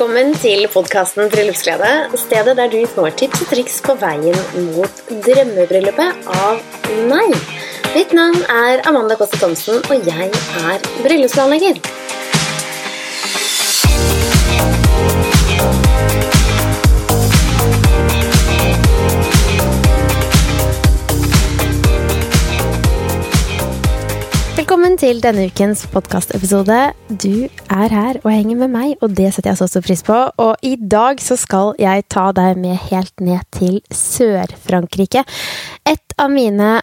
Velkommen til podkasten Bryllupsglede. Stedet der du får tips og triks på veien mot drømmebryllupet av meg. Mitt navn er Amanda Kåsse Thomsen, og jeg er bryllupsplanlegger. Velkommen til denne ukens podkastepisode. Du er her og henger med meg, og det setter jeg så stor pris på. Og i dag så skal jeg ta deg med helt ned til Sør-Frankrike. Et av mine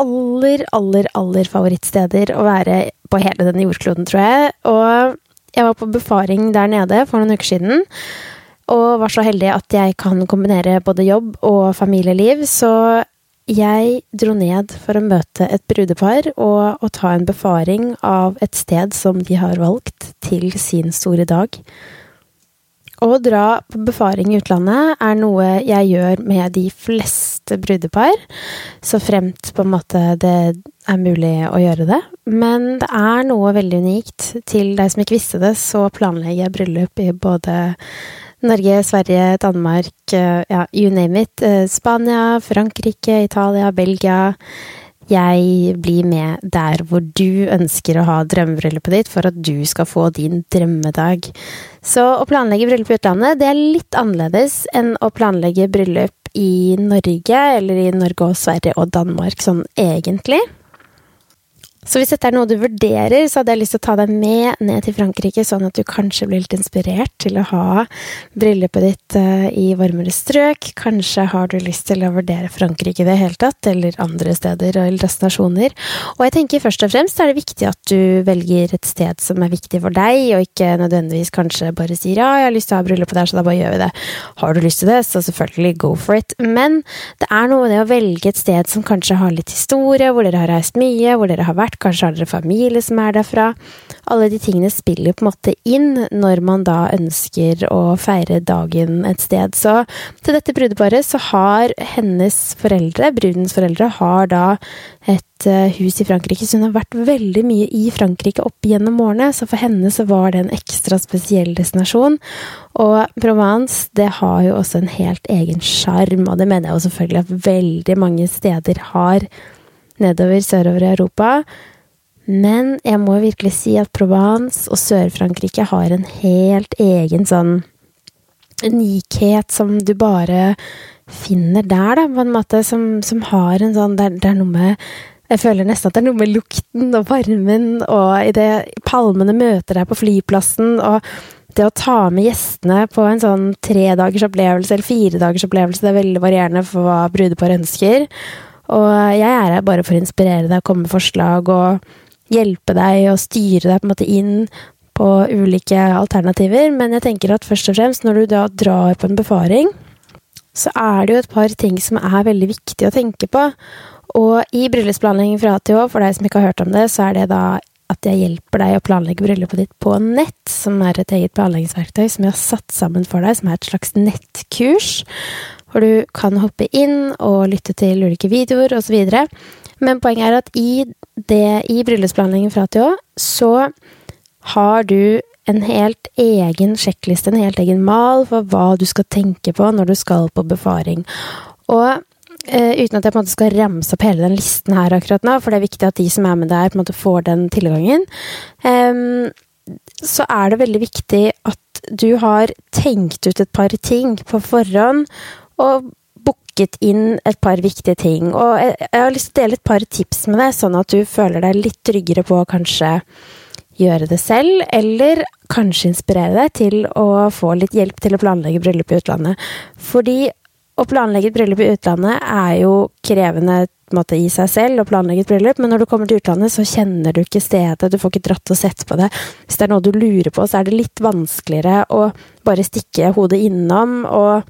aller, aller, aller favorittsteder å være på hele denne jordkloden, tror jeg. Og jeg var på befaring der nede for noen uker siden. Og var så heldig at jeg kan kombinere både jobb og familieliv, så jeg dro ned for å møte et brudepar og å ta en befaring av et sted som de har valgt til sin store dag. Å dra på befaring i utlandet er noe jeg gjør med de fleste brudepar, så fremt på en måte det er mulig å gjøre det. Men det er noe veldig unikt. Til deg som ikke visste det, så planlegger jeg bryllup i både Norge, Sverige, Danmark, eh, ja, you name it. Eh, Spania, Frankrike, Italia, Belgia. Jeg blir med der hvor du ønsker å ha drømmebryllupet ditt for at du skal få din drømmedag. Så å planlegge bryllup i utlandet, det er litt annerledes enn å planlegge bryllup i Norge, eller i Norge og Sverige og Danmark, sånn egentlig. Så hvis dette er noe du vurderer, så hadde jeg lyst til å ta deg med ned til Frankrike, sånn at du kanskje blir litt inspirert til å ha bryllupet ditt eh, i varmere strøk. Kanskje har du lyst til å vurdere Frankrike i det hele tatt, eller andre steder eller destinasjoner. Og jeg tenker først og fremst er det viktig at du velger et sted som er viktig for deg, og ikke nødvendigvis kanskje bare sier ja, jeg har lyst til å ha bryllupet der, så da bare gjør vi det. Har du lyst til det, så selvfølgelig go for it. Men det er noe det å velge et sted som kanskje har litt historie, hvor dere har reist mye, hvor dere har vært vært, kanskje har dere familie som er derfra. Alle de tingene spiller på en måte inn når man da ønsker å feire dagen et sted. Så til dette brudeparet så har hennes foreldre, brudens foreldre, har da et eh, hus i Frankrike, så hun har vært veldig mye i Frankrike opp gjennom årene, så for henne så var det en ekstra spesiell destinasjon. Og Provence, det har jo også en helt egen sjarm, og det mener jeg jo selvfølgelig at veldig mange steder har nedover sørover i Europa. Men jeg må virkelig si at Provence og Sør-Frankrike har en helt egen sånn unikhet som du bare finner der, da, på en måte, som, som har en sånn det, det, er noe med Jeg føler nesten at det er noe med lukten og varmen, og idet palmene møter deg på flyplassen, og det å ta med gjestene på en sånn tredagers opplevelse eller firedagers opplevelse, det er veldig varierende for hva brudeparet ønsker. Og jeg er her bare for å inspirere deg, komme med forslag og hjelpe deg og styre deg på en måte inn på ulike alternativer. Men jeg tenker at først og fremst, når du da drar på en befaring, så er det jo et par ting som er veldig viktig å tenke på. Og i bryllupsplanlegging fra A til Å, for deg som ikke har hørt om det, så er det da at jeg hjelper deg å planlegge bryllupet ditt på nett, som er et eget planleggingsverktøy som jeg har satt sammen for deg, som er et slags nettkurs. Hvor du kan hoppe inn og lytte til ulike videoer osv. Men poenget er at i, det, i bryllupsplanleggingen fra til Å, så har du en helt egen sjekkliste, en helt egen mal for hva du skal tenke på når du skal på befaring. Og eh, uten at jeg på en måte skal ramse opp hele den listen her akkurat nå, for det er viktig at de som er med der, på en måte får den tilgangen. eh, så er det veldig viktig at du har tenkt ut et par ting på forhånd, og booket inn et par viktige ting. Og jeg, jeg har lyst til å dele et par tips med deg, sånn at du føler deg litt tryggere på å kanskje gjøre det selv, eller kanskje inspirere deg til å få litt hjelp til å planlegge bryllup i utlandet. Fordi å planlegge et bryllup i utlandet er jo krevende måte, i seg selv å planlegge et bryllup, men når du kommer til utlandet, så kjenner du ikke stedet, du får ikke dratt og sett på det. Hvis det er noe du lurer på, så er det litt vanskeligere å bare stikke hodet innom og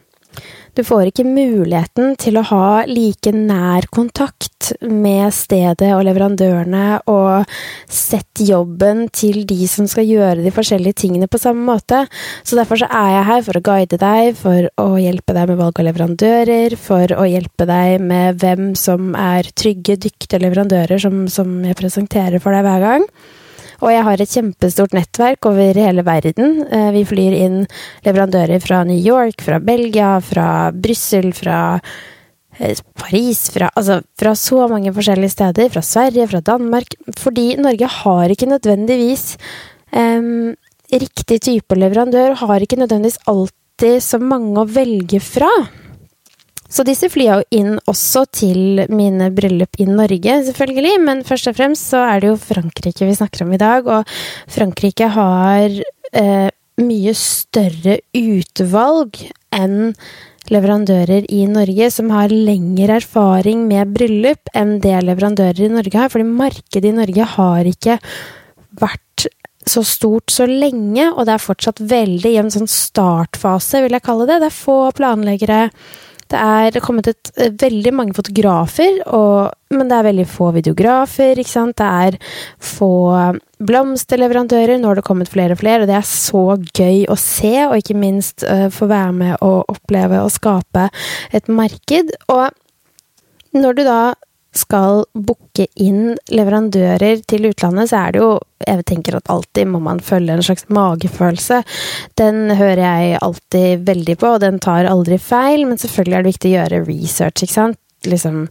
du får ikke muligheten til å ha like nær kontakt med stedet og leverandørene, og sett jobben til de som skal gjøre de forskjellige tingene på samme måte. Så derfor så er jeg her for å guide deg, for å hjelpe deg med valg av leverandører, for å hjelpe deg med hvem som er trygge, dyktige leverandører som, som jeg presenterer for deg hver gang. Og jeg har et kjempestort nettverk over hele verden. Eh, vi flyr inn leverandører fra New York, fra Belgia, fra Brussel, fra eh, Paris, fra, altså, fra så mange forskjellige steder. Fra Sverige, fra Danmark. Fordi Norge har ikke nødvendigvis um, riktig type leverandør, har ikke nødvendigvis alltid så mange å velge fra. Så disse flya jo inn også til mine bryllup i Norge, selvfølgelig. Men først og fremst så er det jo Frankrike vi snakker om i dag. Og Frankrike har eh, mye større utvalg enn leverandører i Norge som har lengre erfaring med bryllup enn det leverandører i Norge har. Fordi markedet i Norge har ikke vært så stort så lenge, og det er fortsatt veldig i en sånn startfase, vil jeg kalle det. Det er få planleggere det er kommet et, eh, veldig mange fotografer, og, men det er veldig få videografer. ikke sant? Det er få blomsterleverandører. Nå har det kommet flere og flere, og det er så gøy å se, og ikke minst uh, få være med og oppleve og skape et marked. Og når du da skal booke inn leverandører til utlandet, så er det jo Jeg tenker at alltid må man følge en slags magefølelse. Den hører jeg alltid veldig på, og den tar aldri feil, men selvfølgelig er det viktig å gjøre research, ikke sant? Liksom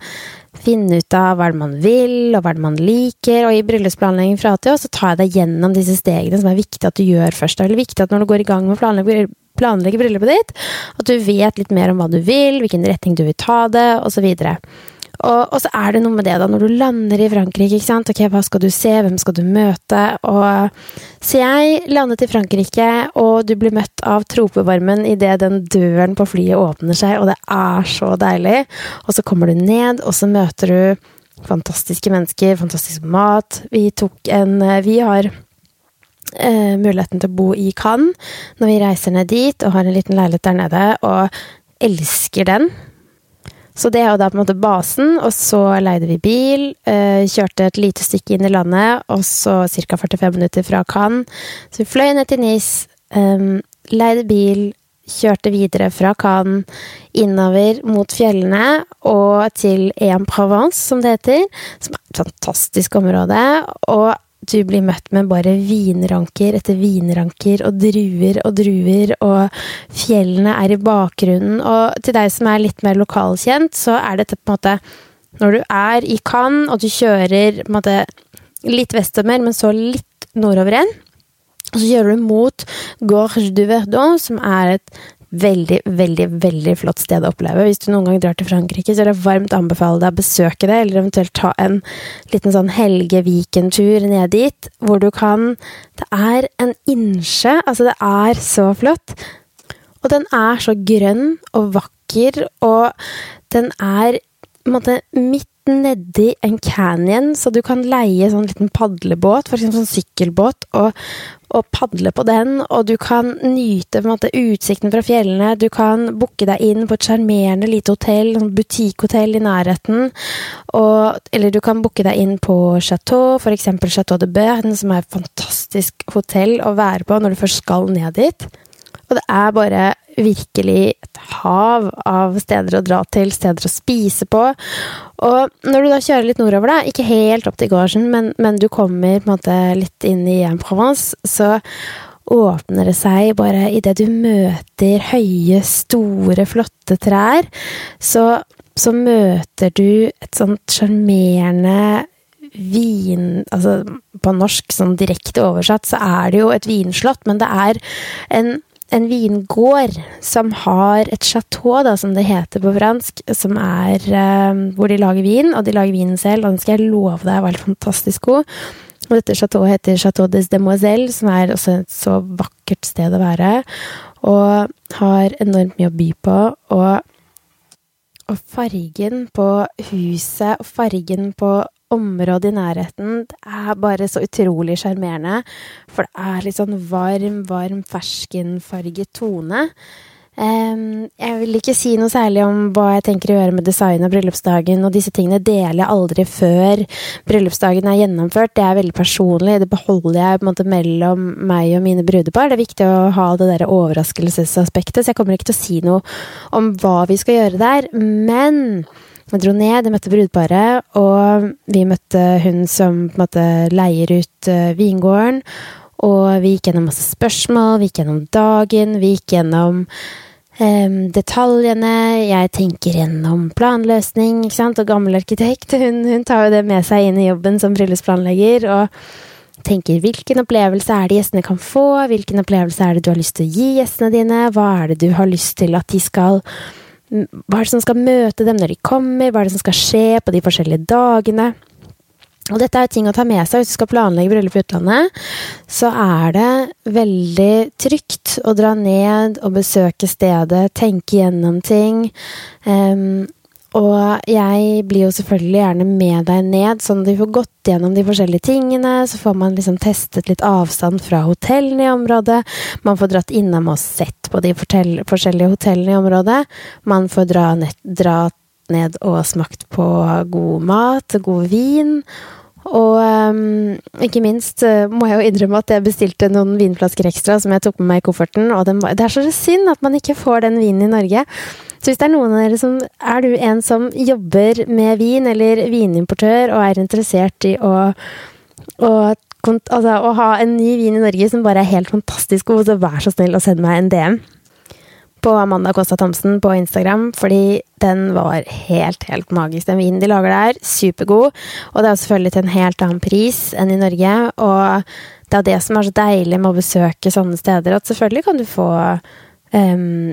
finne ut av hva det man vil, og hva det man liker. Og i bryllupsplanlegging fra til så tar jeg deg gjennom disse stegene som er viktig at du gjør først. Det er veldig viktig at når du går i gang med å planlegge, planlegge bryllupet ditt, at du vet litt mer om hva du vil, hvilken retning du vil ta det, osv. Og, og, så er det noe med det, da, når du lander i Frankrike, ikke sant. Ok, hva skal du se, hvem skal du møte? Og Så jeg landet i Frankrike, og du blir møtt av tropevarmen idet den døren på flyet åpner seg, og det er så deilig. Og så kommer du ned, og så møter du fantastiske mennesker, fantastisk mat. Vi tok en Vi har eh, muligheten til å bo i Cannes når vi reiser ned dit og har en liten leilighet der nede, og elsker den. Så det er jo da på en måte basen, og så leide vi bil. Eh, kjørte et lite stykke inn i landet, og så ca. 45 minutter fra Cannes. Så vi fløy ned til Nis, eh, leide bil, kjørte videre fra Cannes innover mot fjellene og til Aix Provence, som det heter. Som er et fantastisk område. Og du blir møtt med bare vinranker etter vinranker og druer og druer, og fjellene er i bakgrunnen. Og til deg som er litt mer lokalkjent, så er dette på en måte Når du er i Cannes, og du kjører måte litt vestover, men så litt nordover igjen, og så kjører du mot Gorge du Verdon, som er et veldig, veldig veldig flott sted å oppleve. Hvis du noen gang drar til Frankrike, så er det varmt anbefale deg å besøke det, eller eventuelt ta en liten sånn helge-weekendtur ned dit, hvor du kan Det er en innsjø, altså det er så flott. Og den er så grønn og vakker, og den er på en måte midt nedi en canyon, så du kan leie sånn liten padlebåt, f.eks. sånn sykkelbåt, og, og, padle på den, og du kan nyte måte utsikten fra fjellene, du kan booke deg inn på et sjarmerende lite hotell, sånn butikkhotell i nærheten, og, eller du kan booke deg inn på Chateau, f.eks. Chateau de Bern, som er et fantastisk hotell å være på når du først skal ned dit. Og det er bare virkelig et hav av steder å dra til, steder å spise på. Og når du da kjører litt nordover, da, ikke helt opp til Gårdsen, men, men, du kommer på en måte litt inn i Provence, så åpner det seg bare idet du møter høye, store, flotte trær. Så, så møter du et sånt sjarmerende vin Altså på norsk, sånn direkte oversatt, så er det jo et vinslott, men det er en en vingård som har et chateau, da, som det heter på fransk, som er eh, hvor de lager vin, og de lager vinen selv, og den skal jeg love deg var helt fantastisk god. Og dette chateauet heter Chateau des Demoiselles, som er også et så vakkert sted å være, og har enormt mye å by på. og og fargen på huset og fargen på området i nærheten det er bare så utrolig sjarmerende. For det er litt sånn varm, varm ferskenfarget tone. Jeg vil ikke si noe særlig om hva jeg tenker å gjøre med design av bryllupsdagen, og disse tingene deler jeg aldri før bryllupsdagen er gjennomført. Det er veldig personlig, det beholder jeg på en måte mellom meg og mine brudepar. Det er viktig å ha det der overraskelsesaspektet, så jeg kommer ikke til å si noe om hva vi skal gjøre der. Men dro ned, jeg møtte brudeparet, og vi møtte hun som på en måte leier ut uh, vingården. Og vi gikk gjennom masse spørsmål, vi gikk gjennom dagen, vi gikk gjennom um, detaljene. Jeg tenker gjennom planløsning, ikke sant, og gammel arkitekt. Hun, hun tar jo det med seg inn i jobben som bryllupsplanlegger. og tenker hvilken opplevelse er det gjestene kan få, hvilken opplevelse er det du har lyst til å gi gjestene dine, hva er det du har lyst til at de skal hva er det som skal møte dem når de kommer? Hva er det som skal skje på de forskjellige dagene? Og dette er ting å ta med seg hvis du skal planlegge bryllup i utlandet. Så er det veldig trygt å dra ned og besøke stedet, tenke gjennom ting. Um, og jeg blir jo selvfølgelig gjerne med deg ned, sånn at vi får gått gjennom de forskjellige tingene. Så får man liksom testet litt avstand fra hotellene i området. Man får dratt innom og sett på de forskjellige hotellene i området. Man får dra nett, dra ned og smakt på god mat, god vin. Og um, ikke minst uh, må jeg jo innrømme at jeg bestilte noen vinflasker ekstra som jeg tok med meg i kofferten. Og den, det er så synd at man ikke får den vinen i Norge. Så hvis det er noen av dere som Er du en som jobber med vin, eller vinimportør, og er interessert i å, å, altså, å ha en ny vin i Norge som bare er helt fantastisk god, så vær så snill å sende meg en DM på Amanda Kosta Thomsen på Instagram, fordi den var helt, helt magisk. Den vinen de lager der, supergod. Og det er selvfølgelig til en helt annen pris enn i Norge. Og det er det som er så deilig med å besøke sånne steder, at selvfølgelig kan du få um,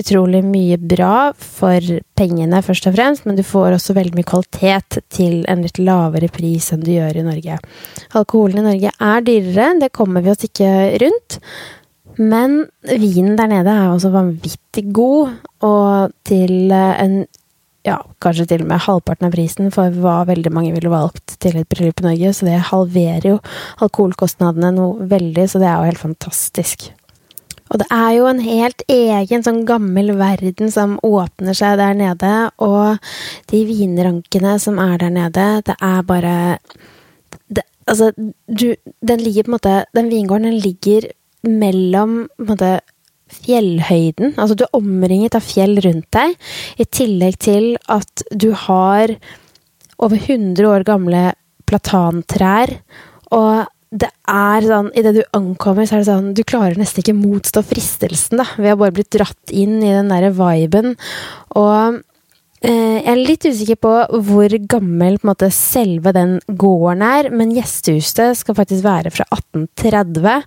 utrolig mye bra for pengene, først og fremst, men du får også veldig mye kvalitet til en litt lavere pris enn du gjør i Norge. Alkoholen i Norge er dyrere, det kommer vi oss ikke rundt. Men vinen der nede er også vanvittig god, og til en ja, kanskje til og med halvparten av prisen for hva veldig mange ville valgt til et bryllup i Norge, så det halverer jo alkoholkostnadene noe veldig, så det er jo helt fantastisk. Og det er jo en helt egen sånn gammel verden som åpner seg der nede, og de vinrankene som er der nede, det er bare det, Altså, du Den ligger på en måte Den vingården den ligger mellom måte fjellhøyden. Altså, du er omringet av fjell rundt deg, i tillegg til at du har over 100 år gamle platantrær. Og det er sånn Idet du ankommer, så er det sånn Du klarer nesten ikke motstå fristelsen, da. Vi har bare blitt dratt inn i den derre viben. Og eh, jeg er litt usikker på hvor gammel på en måte, selve den gården er, men gjestehuset skal faktisk være fra 1830.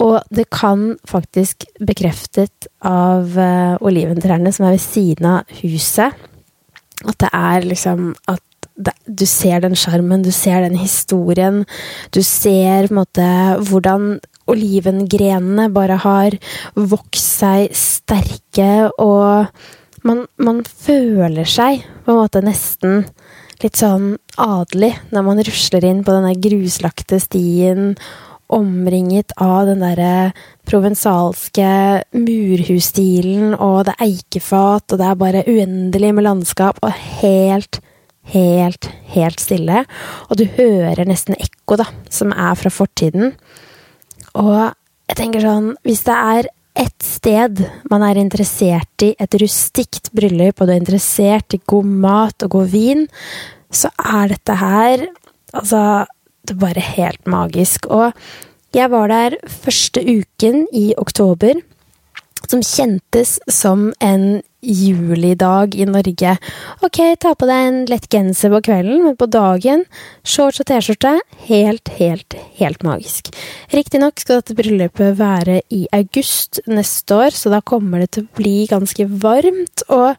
Og det kan faktisk bekreftet av uh, oliventrærne som er ved siden av huset, at det er liksom at du ser den sjarmen, du ser den historien. Du ser på en måte hvordan olivengrenene bare har vokst seg sterke, og man, man føler seg på en måte nesten litt sånn adelig når man rusler inn på denne gruslagte stien omringet av den derre provensalske murhusstilen, og det er eikefat, og det er bare uendelig med landskap, og helt helt, helt stille. Og du hører nesten ekko, da, som er fra fortiden. Og jeg tenker sånn Hvis det er ett sted man er interessert i et rustikt bryllup, og du er interessert i god mat og god vin, så er dette her Altså, det var helt magisk. Og jeg var der første uken i oktober som kjentes som en julidag i Norge. Ok, ta på deg en lett genser på kvelden, men på dagen shorts og T-skjorte. Helt, helt, helt magisk. Riktignok skal dette bryllupet være i august neste år, så da kommer det til å bli ganske varmt. og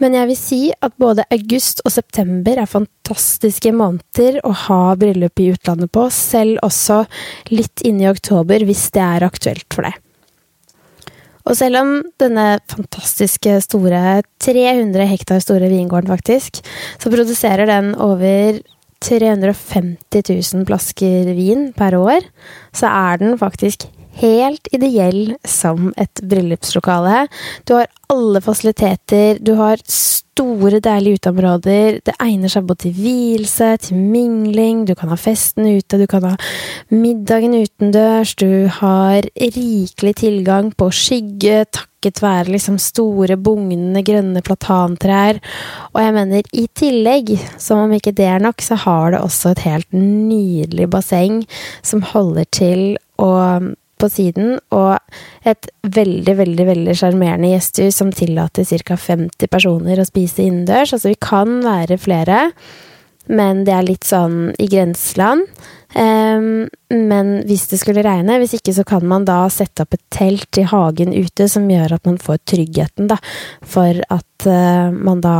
men jeg vil si at både august og september er fantastiske måneder å ha bryllup i utlandet på, selv også litt inn i oktober hvis det er aktuelt for deg. Og selv om denne fantastiske store, 300 hektar store vingården faktisk, så produserer den over 350 000 flasker vin per år, så er den faktisk helt ideell som et bryllupslokale. Du har alle fasiliteter, du har store, deilige uteområder. Det egner seg både til hvilelse, til mingling, du kan ha festen ute, du kan ha middagen utendørs, du har rikelig tilgang på skygge, takket være liksom store, bugnende, grønne platantrær. Og jeg mener, i tillegg, som om ikke det er nok, så har det også et helt nydelig basseng som holder til å på siden, og et veldig, veldig veldig sjarmerende gjesthus som tillater ca. 50 personer å spise innendørs. Altså, vi kan være flere, men det er litt sånn i grenseland. Um, men hvis det skulle regne, hvis ikke så kan man da sette opp et telt i hagen ute som gjør at man får tryggheten, da, for at uh, man da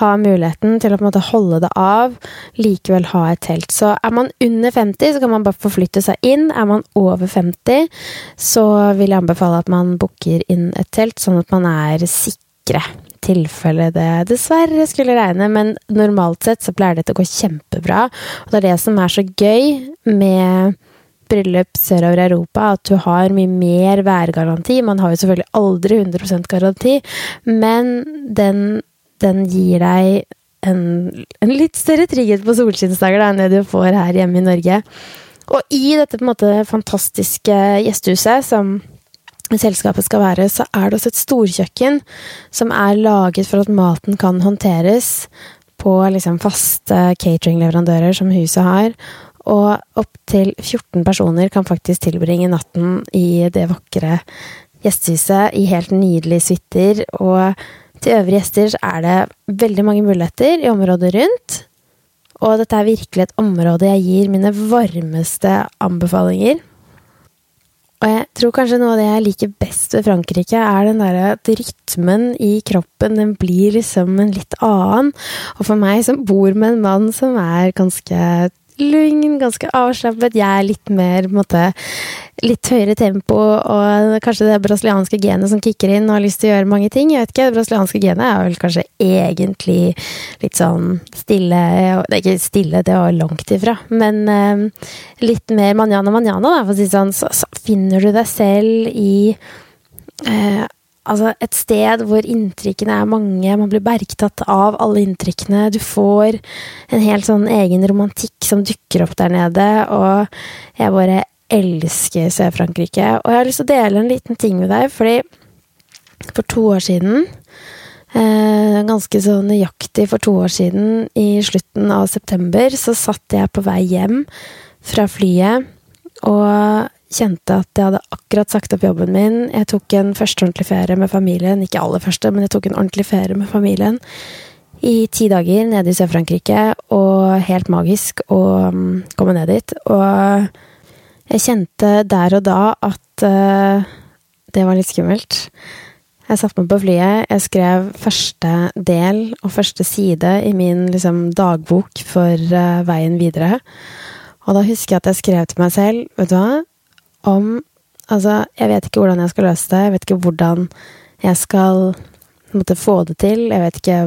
har muligheten til å på en måte holde det av, likevel ha et telt. Så er man under 50, så kan man bare forflytte seg inn. Er man over 50, så vil jeg anbefale at man booker inn et telt, sånn at man er sikre tilfelle det dessverre skulle regne, men normalt sett så pleier dette å gå kjempebra. Og det er det som er så gøy med bryllup sørover i Europa, at du har mye mer værgaranti. Man har jo selvfølgelig aldri 100% garanti, men den, den gir deg en, en, litt større trygghet på solskinnsdager enn det du får her hjemme i Norge. Og i dette måte fantastiske gjestehuset som selskapet skal være, så er det også et storkjøkken som er laget for at maten kan håndteres på liksom faste cateringleverandører som huset har. Og opptil 14 personer kan faktisk tilbringe natten i det vakre gjestehuset i helt nydelige suiter. Og til øvrige gjester er det veldig mange muligheter i området rundt. Og dette er virkelig et område jeg gir mine varmeste anbefalinger. Og jeg tror kanskje noe av det jeg liker best ved Frankrike, er den derre at rytmen i kroppen, den blir liksom en litt annen. Og for meg som bor med en mann som er ganske lugn, ganske avslappet. Jeg er litt mer på en måte litt høyere tempo, og kanskje det brasilianske genet som kicker inn og har lyst til å gjøre mange ting. Jeg vet ikke, Det brasilianske genet er vel kanskje egentlig litt sånn stille Det er ikke stille, det var langt ifra, men eh, litt mer manjana manjana, for å si sånn. Så, så finner du deg selv i uh, Altså et sted hvor inntrykkene er mange, man blir bergtatt av alle inntrykkene. Du får en helt sånn egen romantikk som dukker opp der nede, og jeg bare elsker Sør-Frankrike. Og jeg har lyst til å dele en liten ting med deg, fordi for to år siden eh, Ganske så nøyaktig for to år siden, i slutten av september, så satt jeg på vei hjem fra flyet og kjente at jeg hadde akkurat sagt opp jobben min. Jeg tok en første ordentlig ferie med familien. Ikke aller første, men jeg tok en ordentlig ferie med familien i ti dager nede i Sør-Frankrike, og helt magisk å um, komme ned dit. Og jeg kjente der og da at uh, det var litt skummelt. Jeg satte meg på flyet, jeg skrev første del og første side i min liksom, dagbok for uh, veien videre. Og da husker jeg at jeg skrev til meg selv, vet du hva, om Altså, jeg vet ikke hvordan jeg skal løse det, jeg vet ikke hvordan jeg skal måtte, få det til, jeg vet ikke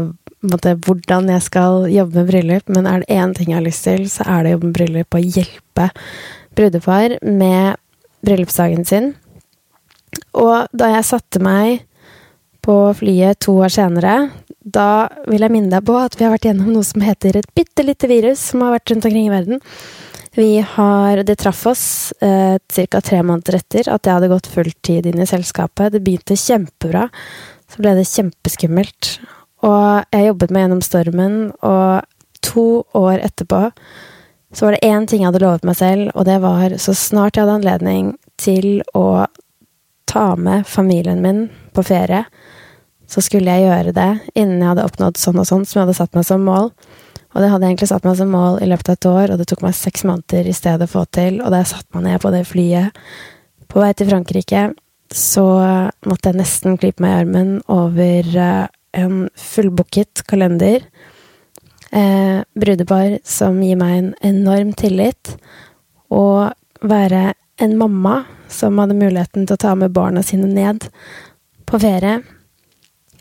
måtte, hvordan jeg skal jobbe med bryllup, men er det én ting jeg har lyst til, så er det å jobbe med bryllup og hjelpe brudepar med bryllupsdagen sin. Og da jeg satte meg på flyet to år senere, da vil jeg minne deg på at vi har vært gjennom noe som heter et bitte lite virus som har vært rundt omkring i verden. Vi har Det traff oss eh, ca. tre måneder etter at jeg hadde gått fulltid inn i selskapet. Det begynte kjempebra. Så ble det kjempeskummelt. Og jeg jobbet meg gjennom stormen, og to år etterpå så var det én ting jeg hadde lovet meg selv, og det var så snart jeg hadde anledning til å ta med familien min på ferie, så skulle jeg gjøre det innen jeg hadde oppnådd sånn og sånn som jeg hadde satt meg som mål. Og det hadde jeg egentlig satt meg som mål i løpet av et år, og det tok meg seks måneder i stedet å få til. Og da jeg satte meg ned på det flyet på vei til Frankrike, så måtte jeg nesten klype meg i armen over eh, en fullbooket kalender. Eh, brudepar som gir meg en enorm tillit. Og være en mamma som hadde muligheten til å ta med barna sine ned på ferie.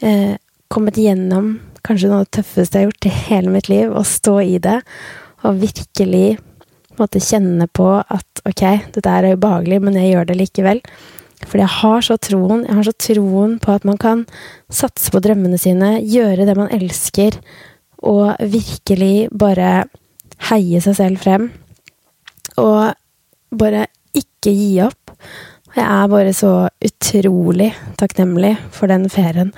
Eh, kommet gjennom kanskje noe av det tøffeste jeg har gjort i hele mitt liv, å stå i det og virkelig måtte kjenne på at ok, dette er ubehagelig, men jeg gjør det likevel. Fordi jeg har så troen jeg har så troen på at man kan satse på drømmene sine, gjøre det man elsker, og virkelig bare heie seg selv frem. Og bare ikke gi opp. Jeg er bare så utrolig takknemlig for den ferien.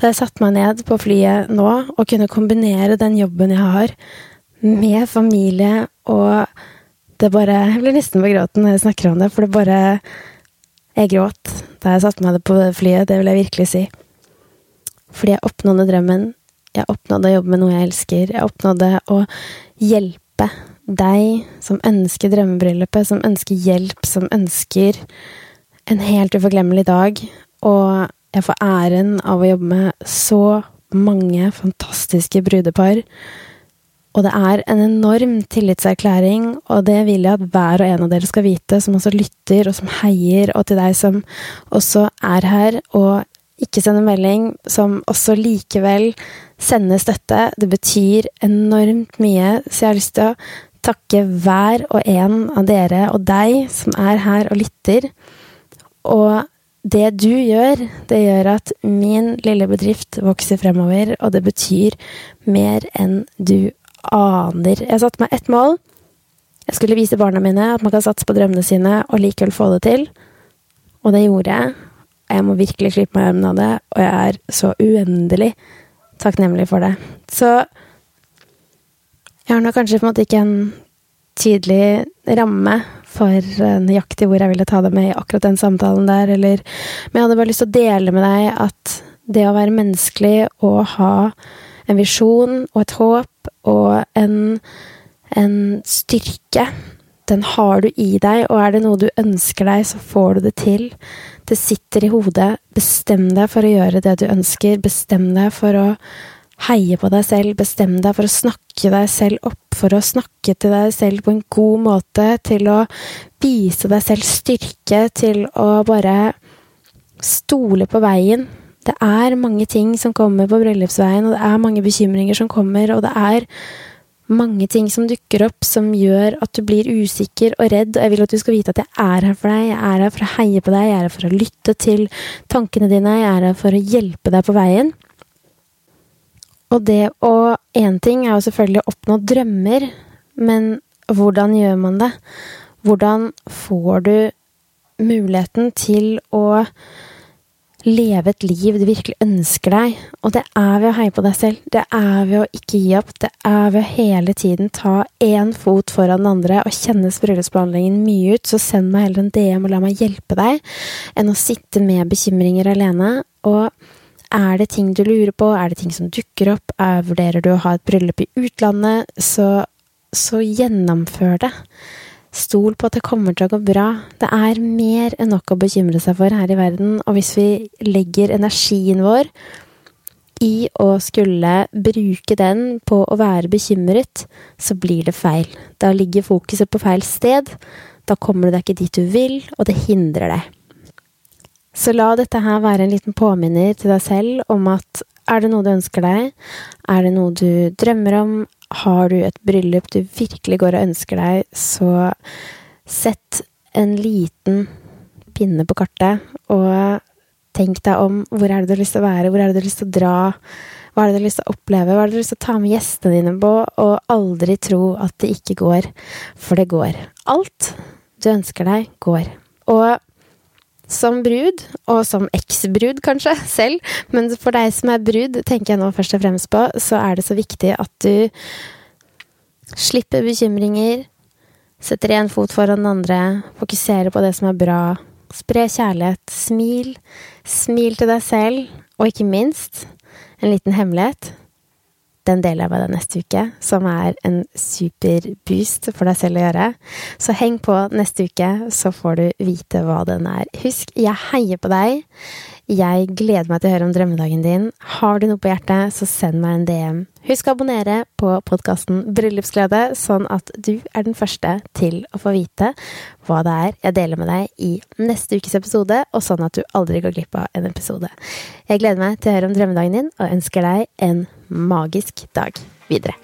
Da jeg satte meg ned på flyet nå og kunne kombinere den jobben jeg har, med familie og det bare Jeg blir nesten på gråten når jeg snakker om det, for det bare Jeg gråt da jeg satte meg på flyet, det vil jeg virkelig si. Fordi jeg oppnådde drømmen. Jeg oppnådde å jobbe med noe jeg elsker. Jeg oppnådde å hjelpe deg som ønsker drømmebryllupet, som ønsker hjelp, som ønsker en helt uforglemmelig dag. Og jeg får æren av å jobbe med så mange fantastiske brudepar og det er en enorm tillitserklæring, og det vil jeg at hver og en av dere skal vite, som også lytter, og som heier, og til deg som også er her og ikke sender melding, som også likevel sender støtte. Det betyr enormt mye, så jeg har lyst til å takke hver og en av dere og deg som er her og lytter. Og det du gjør, det gjør at min lille bedrift vokser fremover, og det betyr mer enn du aner. Jeg satte meg ett mål. Jeg skulle vise barna mine at man kan satse på drømmene sine og likevel få det til. Og det gjorde jeg. Jeg må virkelig klippe meg i armen av det, og jeg er så uendelig takknemlig for det. Så jeg har nå kanskje på en måte ikke en tydelig ramme for nøyaktig hvor jeg ville ta det med i akkurat den samtalen der, eller Men jeg hadde bare lyst til å dele med deg at det å være menneskelig og ha en visjon og et håp og en, en styrke. Den har du i deg, og er det noe du ønsker deg, så får du det til. Det sitter i hodet. Bestem deg for å gjøre det du ønsker. Bestem deg for å heie på deg selv. Bestem deg for å snakke deg selv opp, for å snakke til deg selv på en god måte, til å vise deg selv styrke, til å bare stole på veien. Det er mange ting som kommer på bryllupsveien, og det er mange bekymringer som kommer, og det er mange ting som dukker opp som gjør at du blir usikker og redd, og jeg vil at du skal vite at jeg er her for deg, jeg er her for å heie på deg, jeg er her for å lytte til tankene dine, jeg er her for å hjelpe deg på veien. Og det å Én ting er jo selvfølgelig å oppnå drømmer, men hvordan gjør man det? Hvordan får du muligheten til å leve et liv du virkelig ønsker deg. Og det er ved å heie på deg selv. Det er ved å ikke gi opp. Det er ved å hele tiden ta én fot foran den andre og kjennes bryllupsplanleggingen mye ut. Så send meg heller en DM og la meg hjelpe deg, enn å sitte med bekymringer alene. Og er det ting du lurer på, er det ting som dukker opp, er, vurderer du å ha et bryllup i utlandet, så, så gjennomfør det. Stol på at det kommer til å gå bra. Det er mer enn nok å bekymre seg for her i verden, og hvis vi legger energien vår i å skulle bruke den på å være bekymret, så blir det feil. Da ligger fokuset på feil sted. Da kommer du deg ikke dit du vil, og det hindrer deg. Så la dette her være en liten påminner til deg selv om at er det noe du ønsker deg? Er det noe du drømmer om? har du et bryllup du virkelig går og ønsker deg, så sett en liten pinne på kartet, og tenk deg om hvor er det du har lyst til å være, hvor er det du har lyst til å dra, hva er det du har lyst til å oppleve, hva er det du har lyst til å ta med gjestene dine på, og aldri tro at det ikke går, for det går. Alt du ønsker deg, går. Og som brud, og som eksbrud kanskje selv, men for deg som er brud, tenker jeg nå først og fremst på, så er det så viktig at du slipper bekymringer, setter én fot foran den andre, fokuserer på det som er bra, spre kjærlighet, smil, smil til deg selv, og ikke minst, en liten hemmelighet, den deler jeg med deg neste uke, som er en super boost for deg selv å gjøre. Så heng på neste uke, så får du vite hva den er. Husk, jeg heier på deg. Jeg gleder meg til å høre om drømmedagen din. Har du noe på hjertet, så send meg en DM. Husk å abonnere på podkasten Bryllupsglede, sånn at du er den første til å få vite hva det er jeg deler med deg i neste ukes episode, og sånn at du aldri går glipp av en episode. Jeg gleder meg til å høre om drømmedagen din, og ønsker deg en magisk dag videre.